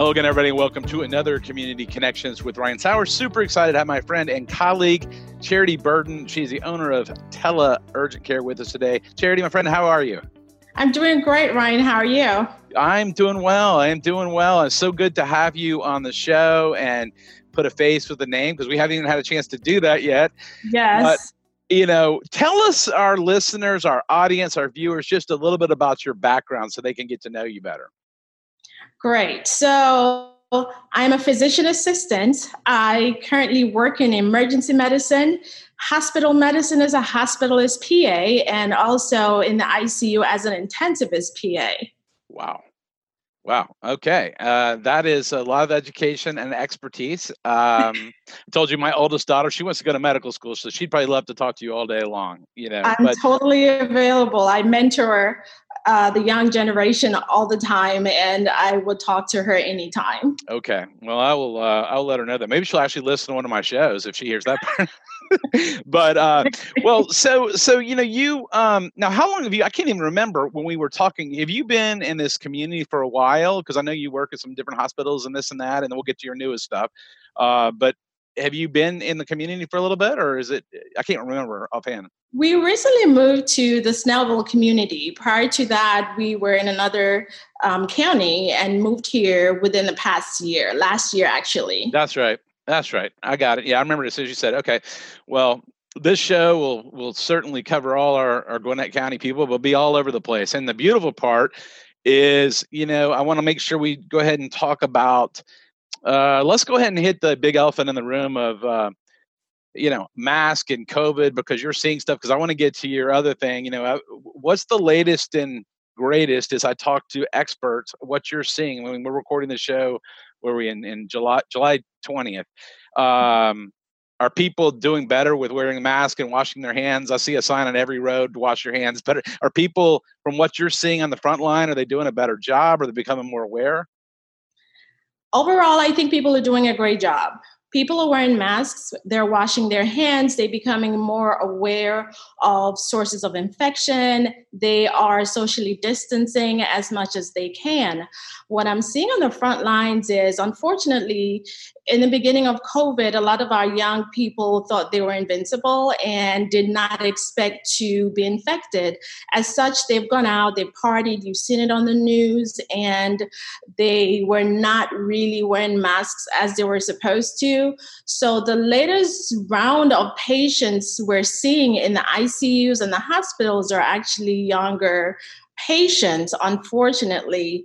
Hello again, everybody, and welcome to another Community Connections with Ryan Sowers. Super excited to have my friend and colleague, Charity Burden. She's the owner of Tele Urgent Care with us today. Charity, my friend, how are you? I'm doing great, Ryan. How are you? I'm doing well. I am doing well. It's so good to have you on the show and put a face with a name because we haven't even had a chance to do that yet. Yes. But, you know, tell us, our listeners, our audience, our viewers, just a little bit about your background so they can get to know you better. Great. So I'm a physician assistant. I currently work in emergency medicine, hospital medicine as a hospitalist PA, and also in the ICU as an intensivist PA. Wow. Wow. Okay. Uh, that is a lot of education and expertise. Um, I told you my oldest daughter, she wants to go to medical school, so she'd probably love to talk to you all day long. You know, I'm but, totally available. I mentor uh, the young generation all the time, and I would talk to her anytime. Okay, well, I will. Uh, I'll let her know that. Maybe she'll actually listen to one of my shows if she hears that. but uh, well, so so you know, you um, now how long have you? I can't even remember when we were talking. Have you been in this community for a while? Because I know you work at some different hospitals and this and that, and then we'll get to your newest stuff. Uh, but have you been in the community for a little bit, or is it? I can't remember offhand. We recently moved to the Snellville community. Prior to that, we were in another um, county and moved here within the past year, last year actually. That's right. That's right. I got it. Yeah, I remember as soon as you said, okay, well, this show will will certainly cover all our, our Gwinnett County people, but be all over the place. And the beautiful part is, you know, I want to make sure we go ahead and talk about uh, let's go ahead and hit the big elephant in the room of uh, you know mask and covid because you're seeing stuff because i want to get to your other thing you know uh, what's the latest and greatest as i talk to experts what you're seeing. When we're recording the show where we in, in july july 20th um, are people doing better with wearing a mask and washing their hands? I see a sign on every road to wash your hands. Better are people from what you're seeing on the front line are they doing a better job? Are they becoming more aware? Overall i think people are doing a great job people are wearing masks. They're washing their hands. They're becoming more aware of sources of infection. They are socially distancing as much as they can. What i'm seeing on the front lines is unfortunately in the beginning of COVID, a lot of our young people thought they were invincible and did not expect to be infected. As such, they've gone out, they've partied, you've seen it on the news, and they were not really wearing masks as they were supposed to. So, the latest round of patients we're seeing in the ICUs and the hospitals are actually younger patients, unfortunately.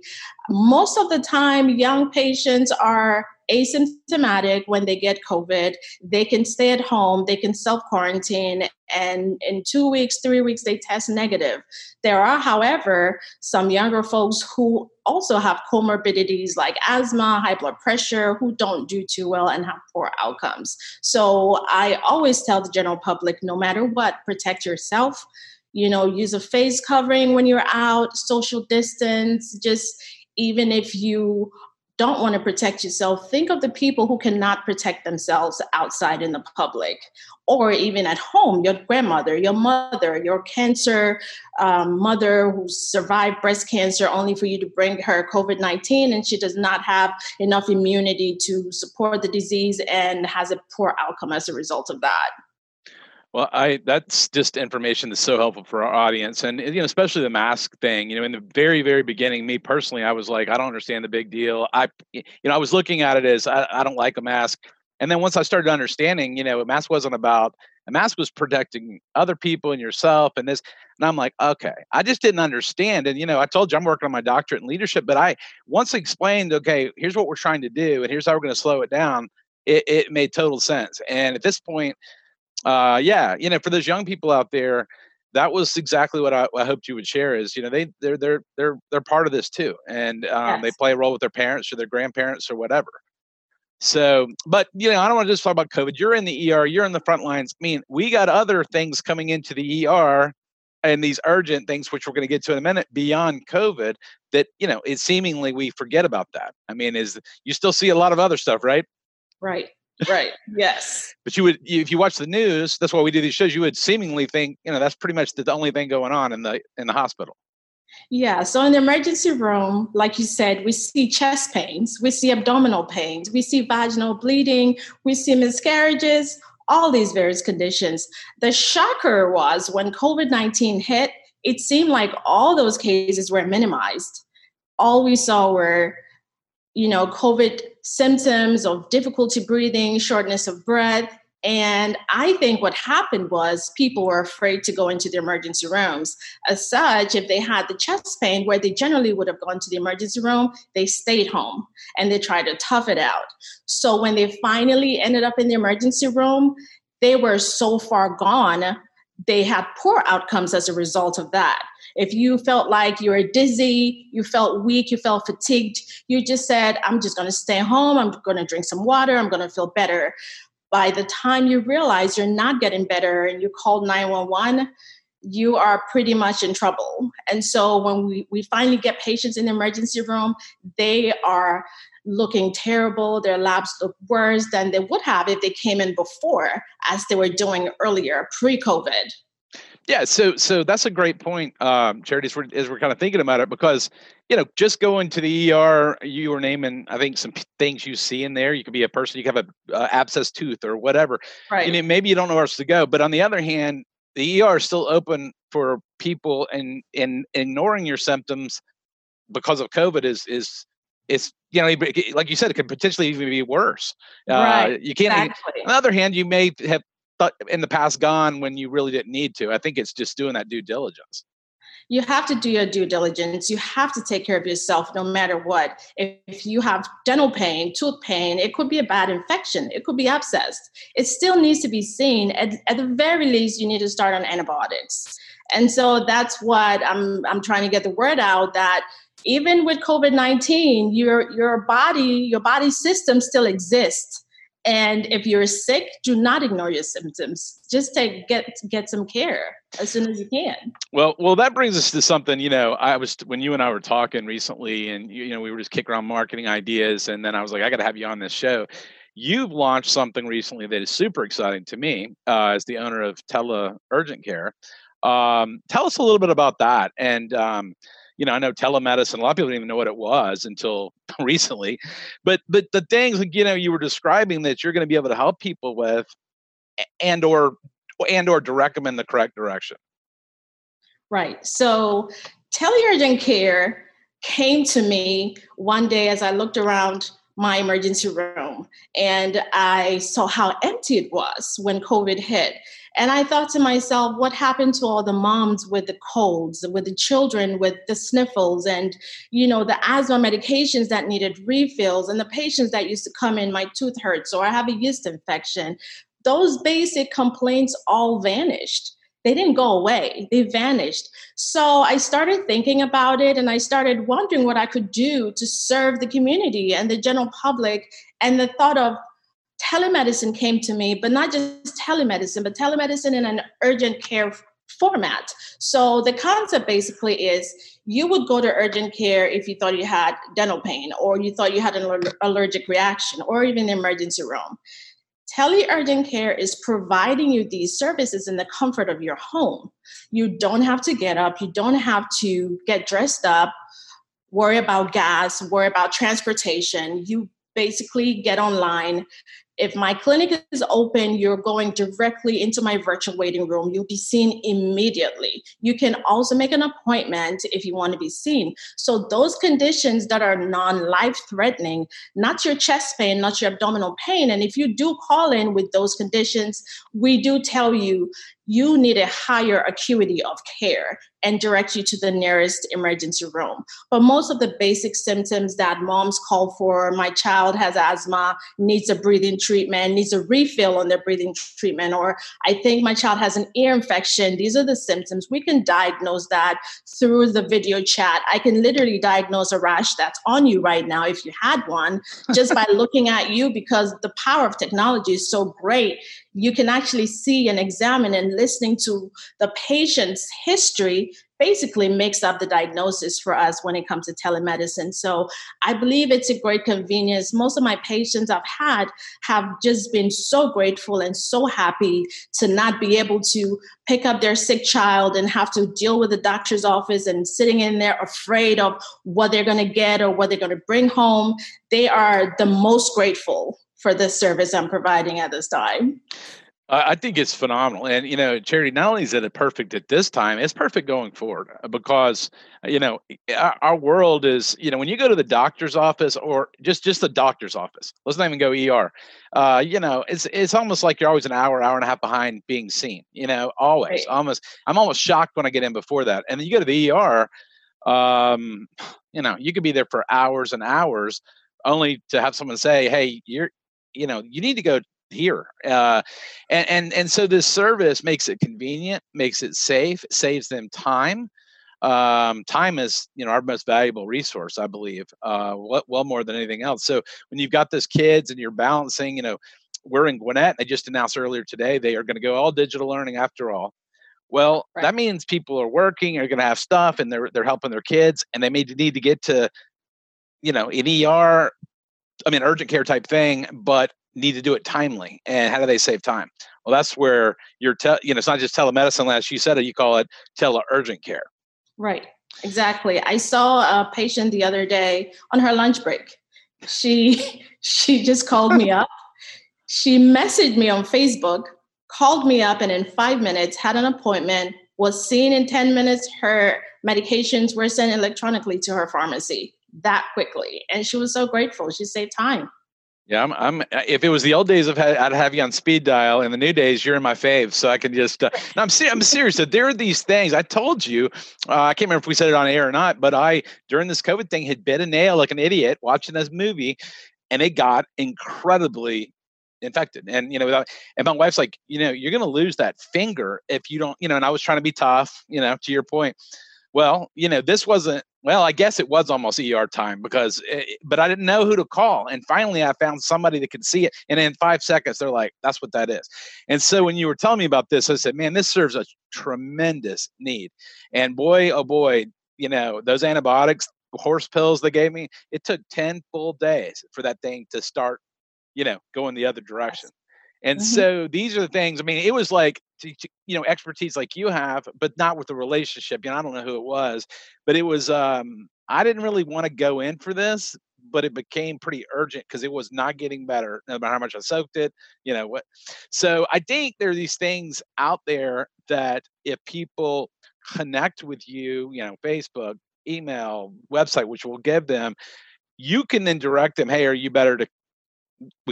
Most of the time, young patients are asymptomatic when they get COVID. They can stay at home, they can self quarantine, and in two weeks, three weeks, they test negative. There are, however, some younger folks who also have comorbidities like asthma, high blood pressure, who don't do too well and have poor outcomes. So I always tell the general public no matter what, protect yourself. You know, use a face covering when you're out, social distance, just even if you don't want to protect yourself, think of the people who cannot protect themselves outside in the public or even at home your grandmother, your mother, your cancer um, mother who survived breast cancer only for you to bring her COVID 19 and she does not have enough immunity to support the disease and has a poor outcome as a result of that. Well, I that's just information that's so helpful for our audience, and you know, especially the mask thing. You know, in the very, very beginning, me personally, I was like, I don't understand the big deal. I, you know, I was looking at it as I, I don't like a mask, and then once I started understanding, you know, a mask wasn't about a mask was protecting other people and yourself, and this, and I'm like, okay, I just didn't understand. And you know, I told you I'm working on my doctorate in leadership, but I once explained, okay, here's what we're trying to do, and here's how we're going to slow it down. It, it made total sense. And at this point uh, yeah, you know, for those young people out there, that was exactly what I, I, hoped you would share. Is you know they they're they're they're they're part of this too, and um, yes. they play a role with their parents or their grandparents or whatever. So, but you know, I don't want to just talk about COVID. You're in the ER, you're in the front lines. I mean, we got other things coming into the ER and these urgent things, which we're going to get to in a minute, beyond COVID. That you know, it seemingly we forget about that. I mean, is you still see a lot of other stuff, right? Right. Right. Yes. but you would, if you watch the news, that's why we do these shows. You would seemingly think, you know, that's pretty much the only thing going on in the in the hospital. Yeah, so in the emergency room, like you said, we see chest pains, we see abdominal pains, we see vaginal bleeding, we see miscarriages, all these various conditions. The shocker was when COVID 19 hit, it seemed like all those cases were minimized. All we saw were, you know, COVID symptoms of difficulty breathing, shortness of breath, and I think what happened was people were afraid to go into the emergency rooms. As such, if they had the chest pain, where they generally would have gone to the emergency room, they stayed home and they tried to tough it out. So when they finally ended up in the emergency room, they were so far gone, they had poor outcomes as a result of that. If you felt like you were dizzy, you felt weak, you felt fatigued, you just said, I'm just going to stay home, I'm going to drink some water, I'm going to feel better. By the time you realize you're not getting better and you called 911 you are pretty much in trouble. And so when we, we finally get patients in the emergency room they are looking terrible. Their labs look worse than they would have if they came in before as they were doing earlier pre-covid yeah, so so that's a great point, um, Charity. As we're, as we're kind of thinking about it, because you know, just going to the ER, you were naming, I think, some things you see in there. You could be a person, you could have a uh, abscess tooth or whatever. Right. And maybe you don't know where else to go. But on the other hand, the ER is still open for people, and and ignoring your symptoms because of COVID is is it's you know like you said it could potentially even be worse right uh, you can't exactly. on the other hand you may have in the past gone when you really didn't need to. I think it's just doing that due diligence. You have to do your due diligence. You have to take care of yourself no matter what. If you have dental pain, tooth pain, it could be a bad infection, it could be abscess. It still needs to be seen. At, at the very least, you need to start on antibiotics. And so that's what I'm, I'm trying to get the word out that even with COVID 19, your, your body, your body system still exists and if you're sick, do not ignore your symptoms. Just take get get some care as soon as you can. Well, well, that brings us to something. You know, I was when you and I were talking recently, and you know, we were just kicking around marketing ideas, and then I was like, I got to have you on this show. You've launched something recently that is super exciting to me uh, as the owner of Tele Urgent Care. Um, tell us a little bit about that, and um, you know, I know telemedicine. A lot of people didn't even know what it was until recently. But but the things like you know you were describing that you're going to be able to help people with, and or and or direct them in the correct direction. Right. So teleurgent care came to me one day as I looked around my emergency room and I saw how empty it was when COVID hit. And I thought to myself, what happened to all the moms with the colds, with the children with the sniffles, and you know the asthma medications that needed refills, and the patients that used to come in, my tooth hurts or I have a yeast infection. Those basic complaints all vanished. They didn't go away, they vanished. So I started thinking about it and I started wondering what I could do to serve the community and the general public. And the thought of telemedicine came to me, but not just telemedicine, but telemedicine in an urgent care format. So the concept basically is you would go to urgent care if you thought you had dental pain or you thought you had an allergic reaction or even the emergency room. Tele-urgent care is providing you these services in the comfort of your home. You don't have to get up, you don't have to get dressed up, worry about gas, worry about transportation. You basically get online, if my clinic is open, you're going directly into my virtual waiting room. You'll be seen immediately. You can also make an appointment if you want to be seen. So, those conditions that are non life threatening, not your chest pain, not your abdominal pain, and if you do call in with those conditions, we do tell you you need a higher acuity of care and direct you to the nearest emergency room. But most of the basic symptoms that moms call for my child has asthma, needs a breathing treatment, needs a refill on their breathing treatment, or I think my child has an ear infection. These are the symptoms. We can diagnose that through the video chat. I can literally diagnose a rash that's on you right now if you had one just by looking at you because the power of technology is so great you can actually see and examine and listening to the patient's history basically makes up the diagnosis for us when it comes to telemedicine. So I believe it's a great convenience. Most of my patients I've had have just been so grateful and so happy to not be able to pick up their sick child and have to deal with the doctor's office and sitting in there afraid of what they're going to get or what they're going to bring home. They are the most grateful for the service I'm providing at this time. I think it's phenomenal. And, you know, Charity, not only is it perfect at this time, it's perfect going forward uh, because, uh, you know, our, world is, you know, when you go to the doctor's office or just just the doctor's office, let's not even go ER, uh, you know, it's it's almost like you're always an hour, hour and a half behind being seen, you know, always, right. almost. I'm almost shocked when I get in before that. And then you go to the ER, um, you know, you could be there for hours and hours only to have someone say, hey, you're, you know, you need to go here uh, and, and and so this service makes it convenient makes it safe saves them time um, time is you know our most valuable resource i believe uh, well, well more than anything else so when you've got those kids and you're balancing you know we're in gwinnett they just announced earlier today they are going to go all digital learning after all well right. that means people are working are going to have stuff and they're they're helping their kids and they may need to get to you know an er I mean, urgent care type thing, but need to do it timely. And how do they save time? Well, that's where you're, te- you know, it's not just telemedicine. As you said it, you call it tele urgent care. Right. Exactly. I saw a patient the other day on her lunch break. She she just called me up. She messaged me on Facebook, called me up, and in five minutes had an appointment. Was seen in ten minutes. Her medications were sent electronically to her pharmacy that quickly. And she was so grateful. She saved time. Yeah, I'm, I'm. If it was the old days, I'd have you on speed dial. In the new days, you're in my fave, so I can just. Uh, no, I'm I'm serious. There are these things. I told you. Uh, I can't remember if we said it on air or not, but I during this COVID thing had bit a nail like an idiot watching this movie, and it got incredibly infected. And you know, without, and my wife's like, you know, you're gonna lose that finger if you don't. You know, and I was trying to be tough. You know, to your point. Well, you know, this wasn't well, I guess it was almost ER time because, it, eh, but I didn't know who to call. And finally, I found somebody that could see it. And in five seconds, they're like, that's what that is. And so when you were telling me about this, I said, man, this serves a tremendous need. And boy, oh boy, you know, those antibiotics, horse pills they gave me, it took 10 full days for that thing to start, you know, going the other direction. And mm-hmm. so these are the things. I mean, it was like you know expertise like you have, but not with the relationship. You know, I don't know who it was, but it was. um I didn't really want to go in for this, but it became pretty urgent because it was not getting better no matter how much I soaked it. You know what? So I think there are these things out there that if people connect with you, you know, Facebook, email, website, which will give them, you can then direct them. Hey, are you better to?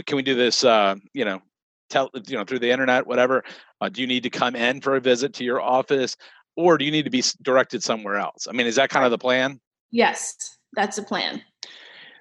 Can we do this? Uh, you know, tell you know through the internet whatever uh, do you need to come in for a visit to your office or do you need to be directed somewhere else? I mean is that kind of the plan? Yes that's the plan.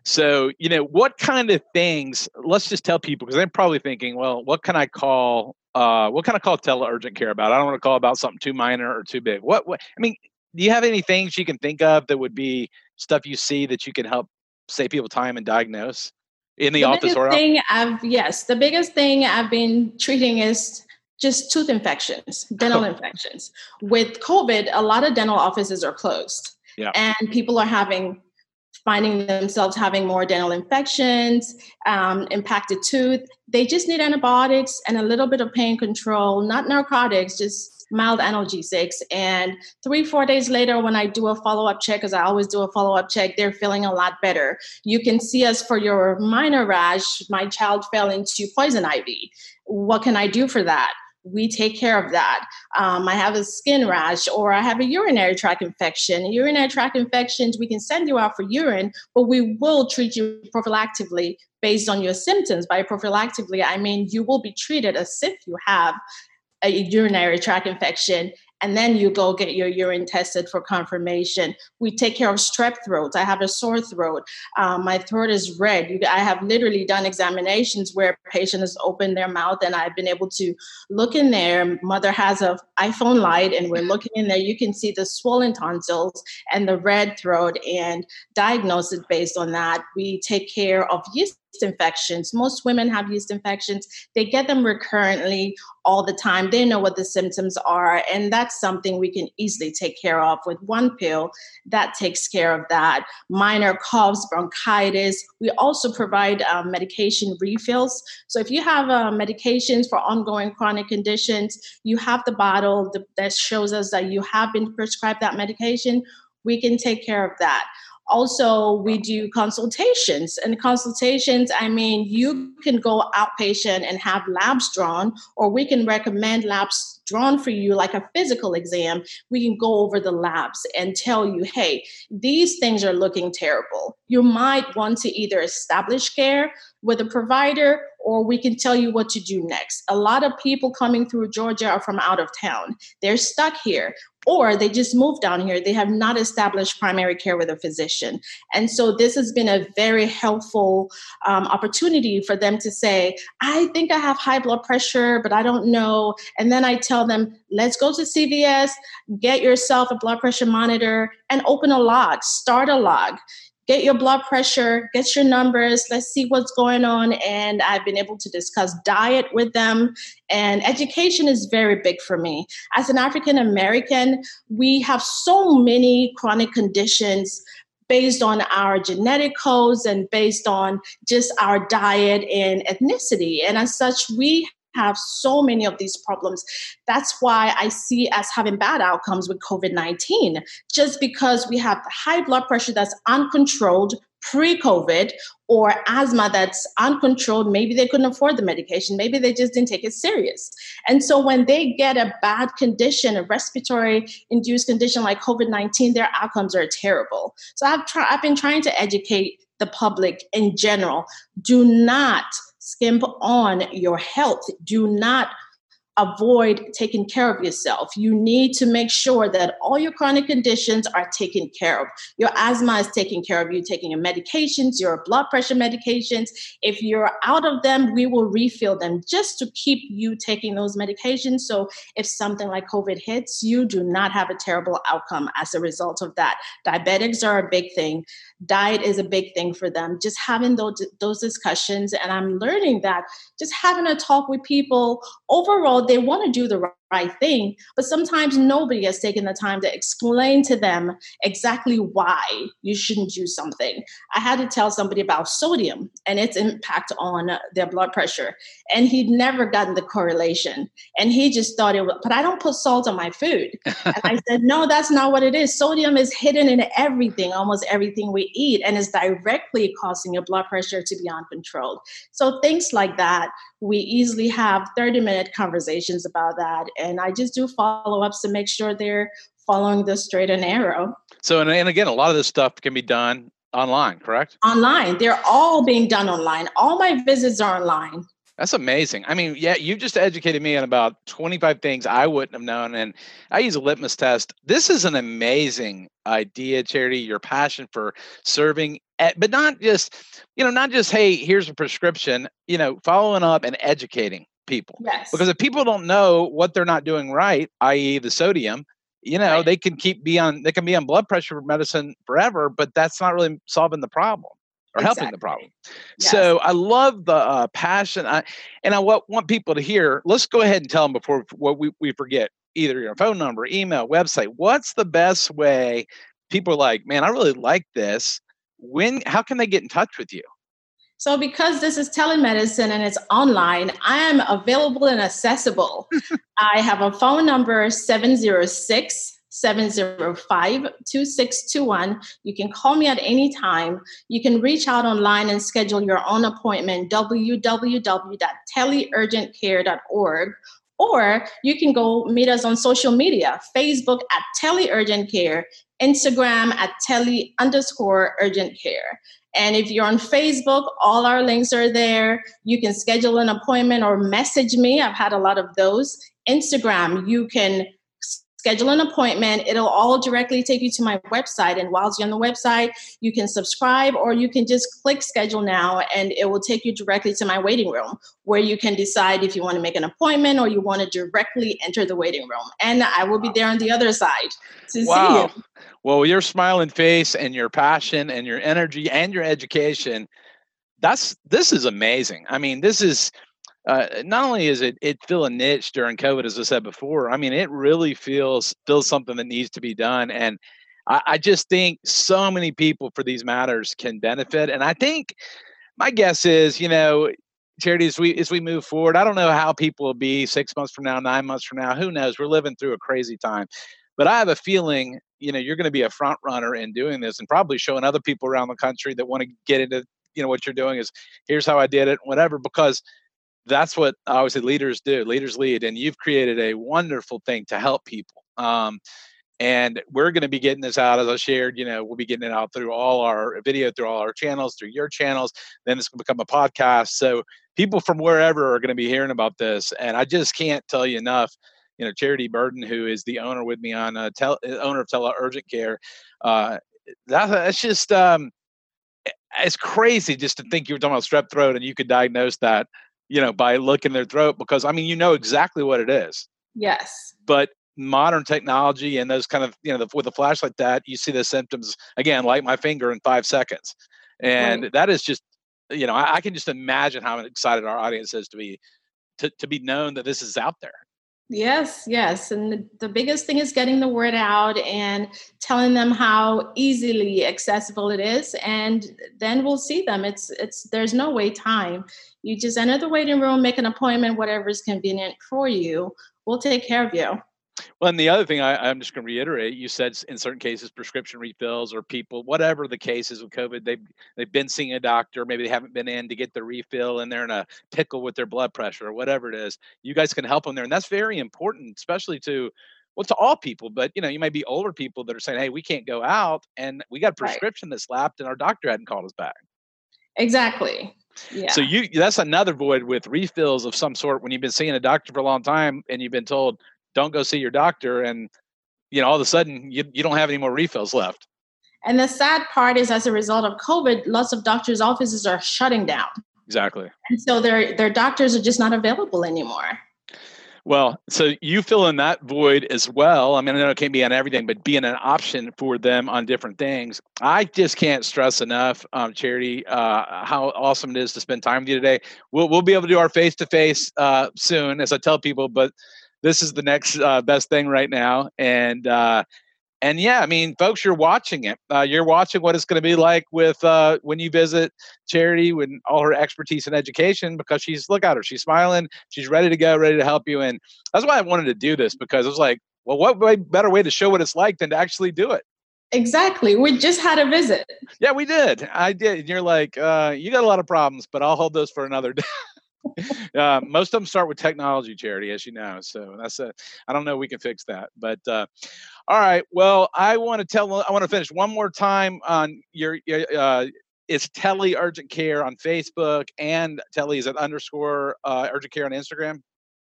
So you know what kind of things let's just tell people because they're probably thinking well what can i call uh, what kind of call tele urgent care about? I don't want to call about something too minor or too big. What, what i mean do you have any things you can think of that would be stuff you see that you can help save people time and diagnose in the, the office or thing I've yes, the biggest thing I've been treating is just tooth infections, dental infections. With COVID, a lot of dental offices are closed. Yeah. And people are having finding themselves having more dental infections, um, impacted tooth. They just need antibiotics and a little bit of pain control, not narcotics, just mild analgesics. And three, four days later, when I do a follow up check, because I always do a follow up check, they're feeling a lot better. You can see us for your minor rash. My child fell into poison ivy. What can I do for that? we take care of that. Um, I have a skin rash or I have a urinary tract infection. Urinary tract infections, we can send you out for urine, but we will treat you prophylactically based on your symptoms. By prophylactically, I mean you will be treated as if you have a urinary tract infection and then you go get your urine tested for confirmation. We take care of strep throats. I have a sore throat. Um, my throat is red. You, I have literally done examinations where a patient has opened their mouth and I've been able to look in there. Mother has a iPhone light and we're looking in there. You can see the swollen tonsils and the red throat and diagnose it based on that. We take care of yeast infections. Most women have yeast infections. They get them recurrently all the time. They know what the symptoms are. And that's something we can easily take care of with one pill that takes care of that. Minor coughs, bronchitis. We also provide uh, medication refills. So if you have uh, medications for ongoing chronic conditions, you have the bottle that shows us that you have been prescribed that medication. We can take care of that also we do consultations and consultations i mean you can go outpatient and have labs drawn or we can recommend labs drawn for you like a physical exam we can go over the labs and tell you hey these things are looking terrible you might want to either establish care with a provider or we can tell you what to do next. A lot of people coming through Georgia are from out of town. They're stuck here or they just moved down here. They have not established primary care with a physician. And so this has been a very helpful um, opportunity for them to say, I think I have high blood pressure, but I don't know. And then I tell them, let's go to CVS, get yourself a blood pressure monitor, and open a log, start a log get your blood pressure, get your numbers, let's see what's going on. And I've been able to discuss diet with them. And education is very big for me. As an African American, we have so many chronic conditions based on our genetic codes and based on just our diet and ethnicity. And as such, we have so many of these problems. That's why I see us having bad outcomes with COVID 19, just because we have high blood pressure that's uncontrolled pre COVID or asthma that's uncontrolled. Maybe they couldn't afford the medication. Maybe they just didn't take it serious. And so when they get a bad condition, a respiratory induced condition like COVID 19, their outcomes are terrible. So I've, try- I've been trying to educate the public in general. Do not skimp on your health. Do not avoid taking care of yourself. You need to make sure that all your chronic conditions are taken care of. Your asthma is taken care of. You taking your medications, your blood pressure medications. If you're out of them, we will refill them just to keep you taking those medications. So if something like COVID hits, you do not have a terrible outcome as a result of that. Diabetics are a big thing. Diet is a big thing for them. Just having those, those discussions. And I'm learning that just having a talk with people overall they want to do the right thing, but sometimes nobody has taken the time to explain to them exactly why you shouldn't do something. I had to tell somebody about sodium and its impact on their blood pressure, and he'd never gotten the correlation. And he just thought it was, but I don't put salt on my food. and I said, no, that's not what it is. Sodium is hidden in everything, almost everything we eat, and is directly causing your blood pressure to be uncontrolled. So things like that, we easily have 30 minute conversations about that and I just do follow ups to make sure they're following the straight and narrow. So, and, and again, a lot of this stuff can be done online, correct? Online. They're all being done online. All my visits are online. That's amazing. I mean, yeah, you just educated me on about 25 things I wouldn't have known. And I use a litmus test. This is an amazing idea, Charity, your passion for serving, eh, but not just, you know, not just, hey, here's a prescription, you know, following up and educating people. Yes. Because if people don't know what they're not doing right, i.e., the sodium, you know, right. they can keep be on they can be on blood pressure medicine forever, but that's not really solving the problem or exactly. helping the problem. Yes. So I love the uh, passion, I, and I want, want people to hear. Let's go ahead and tell them before what we, we forget either your phone number, email, website. What's the best way? People are like, man, I really like this. When? How can they get in touch with you? So, because this is telemedicine and it's online, I am available and accessible. I have a phone number 706 705 2621. You can call me at any time. You can reach out online and schedule your own appointment www.teleurgentcare.org or you can go meet us on social media Facebook at teleurgentcare, Instagram at tele underscore urgent care. And if you're on Facebook, all our links are there. You can schedule an appointment or message me. I've had a lot of those. Instagram, you can schedule an appointment. It'll all directly take you to my website. And whilst you're on the website, you can subscribe or you can just click schedule now and it will take you directly to my waiting room where you can decide if you want to make an appointment or you want to directly enter the waiting room. And I will be there on the other side to wow. see you. Well, your smiling face and your passion and your energy and your education, that's this is amazing. I mean, this is uh, not only is it it fill a niche during COVID, as I said before, I mean it really feels feels something that needs to be done, and I, I just think so many people for these matters can benefit, and I think my guess is, you know, charity as we as we move forward, I don't know how people will be six months from now, nine months from now, who knows? We're living through a crazy time, but I have a feeling, you know, you're going to be a front runner in doing this, and probably showing other people around the country that want to get into, you know, what you're doing is here's how I did it, whatever, because that's what I always say leaders do. Leaders lead, and you've created a wonderful thing to help people. Um, and we're going to be getting this out as I shared. You know, we'll be getting it out through all our video, through all our channels, through your channels. Then it's going to become a podcast. So people from wherever are going to be hearing about this. And I just can't tell you enough. You know, Charity Burden, who is the owner with me on uh, tel- uh, owner of Tele Urgent Care, uh, that, that's just um, it's crazy just to think you were talking about strep throat and you could diagnose that you know, by looking their throat because I mean, you know exactly what it is. Yes. But modern technology and those kind of, you know, the, with a flash like that, you see the symptoms again, like my finger in five seconds. And right. that is just, you know, I, I, can just imagine how excited our audience is to be, to, to be known that this is out there. Yes, yes. And the, the biggest thing is getting the word out and telling them how easily accessible it is. And then we'll see them. It's it's there's no wait time. You just enter the waiting room, make an appointment, whatever is convenient for you. We'll take care of you. Well, and the other thing I, am just going to reiterate, you said in certain cases prescription refills or people, whatever the case is with COVID, they've they've been seeing a doctor, maybe they haven't been in to get the refill, and they're in a pickle with their blood pressure or whatever it is. You guys can help them there, and that's very important, especially to well to all people. But you know, you might be older people that are saying, "Hey, we can't go out, and we got a prescription right. that's lapped, and our doctor hadn't called us back." Exactly. Yeah. So you that's another void with refills of some sort when you've been seeing a doctor for a long time and you've been told don't go see your doctor and you know all of a sudden you, you don't have any more refills left and the sad part is as a result of covid lots of doctors offices are shutting down exactly and so their their doctors are just not available anymore well, so you fill in that void as well. I mean, I know it can't be on everything, but being an option for them on different things. I just can't stress enough, um, Charity, uh, how awesome it is to spend time with you today. We'll we'll be able to do our face to face soon, as I tell people, but this is the next uh, best thing right now. And uh, and yeah, I mean, folks, you're watching it. Uh, you're watching what it's going to be like with uh, when you visit Charity with all her expertise in education because she's look at her, she's smiling, she's ready to go, ready to help you. And that's why I wanted to do this because it was like, well, what way, better way to show what it's like than to actually do it? Exactly. We just had a visit. Yeah, we did. I did. And you're like, uh, you got a lot of problems, but I'll hold those for another day. uh, most of them start with technology charity, as you know. So that's a, I don't know. We can fix that, but uh, all right. Well, I want to tell. I want to finish one more time on your. your uh, it's Tele Urgent Care on Facebook and Tele is at underscore uh, Urgent Care on Instagram.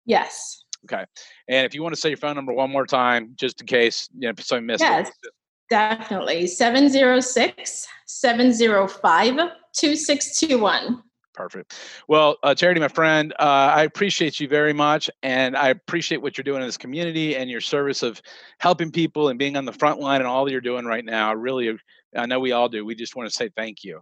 Yes. Okay. And if you want to say your phone number one more time, just in case you know someone missed yes, it. Definitely. 706 705 2621. Perfect. Well, uh, Charity, my friend, uh, I appreciate you very much, and I appreciate what you're doing in this community and your service of helping people and being on the front line and all that you're doing right now. I really, I know we all do. We just want to say thank you.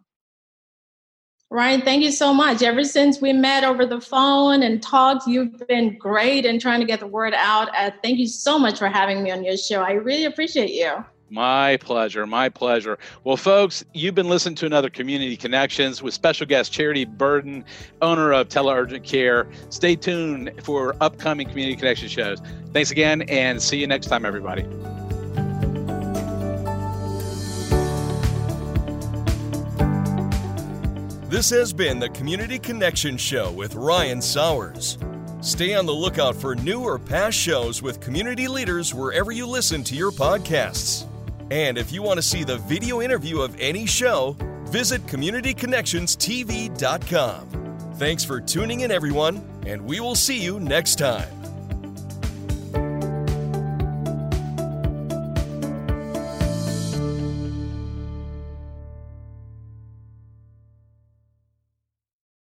Ryan, thank you so much. Ever since we met over the phone and talked, you've been great in trying to get the word out. Uh, thank you so much for having me on your show. I really appreciate you. My pleasure. My pleasure. Well, folks, you've been listening to another Community Connections with special guest Charity Burden, owner of Teleurgent Care. Stay tuned for upcoming Community Connection shows. Thanks again, and see you next time, everybody. This has been the Community Connection Show with Ryan Sowers. Stay on the lookout for new or past shows with community leaders wherever you listen to your podcasts. And if you want to see the video interview of any show, visit CommunityConnectionsTV.com. Thanks for tuning in, everyone, and we will see you next time.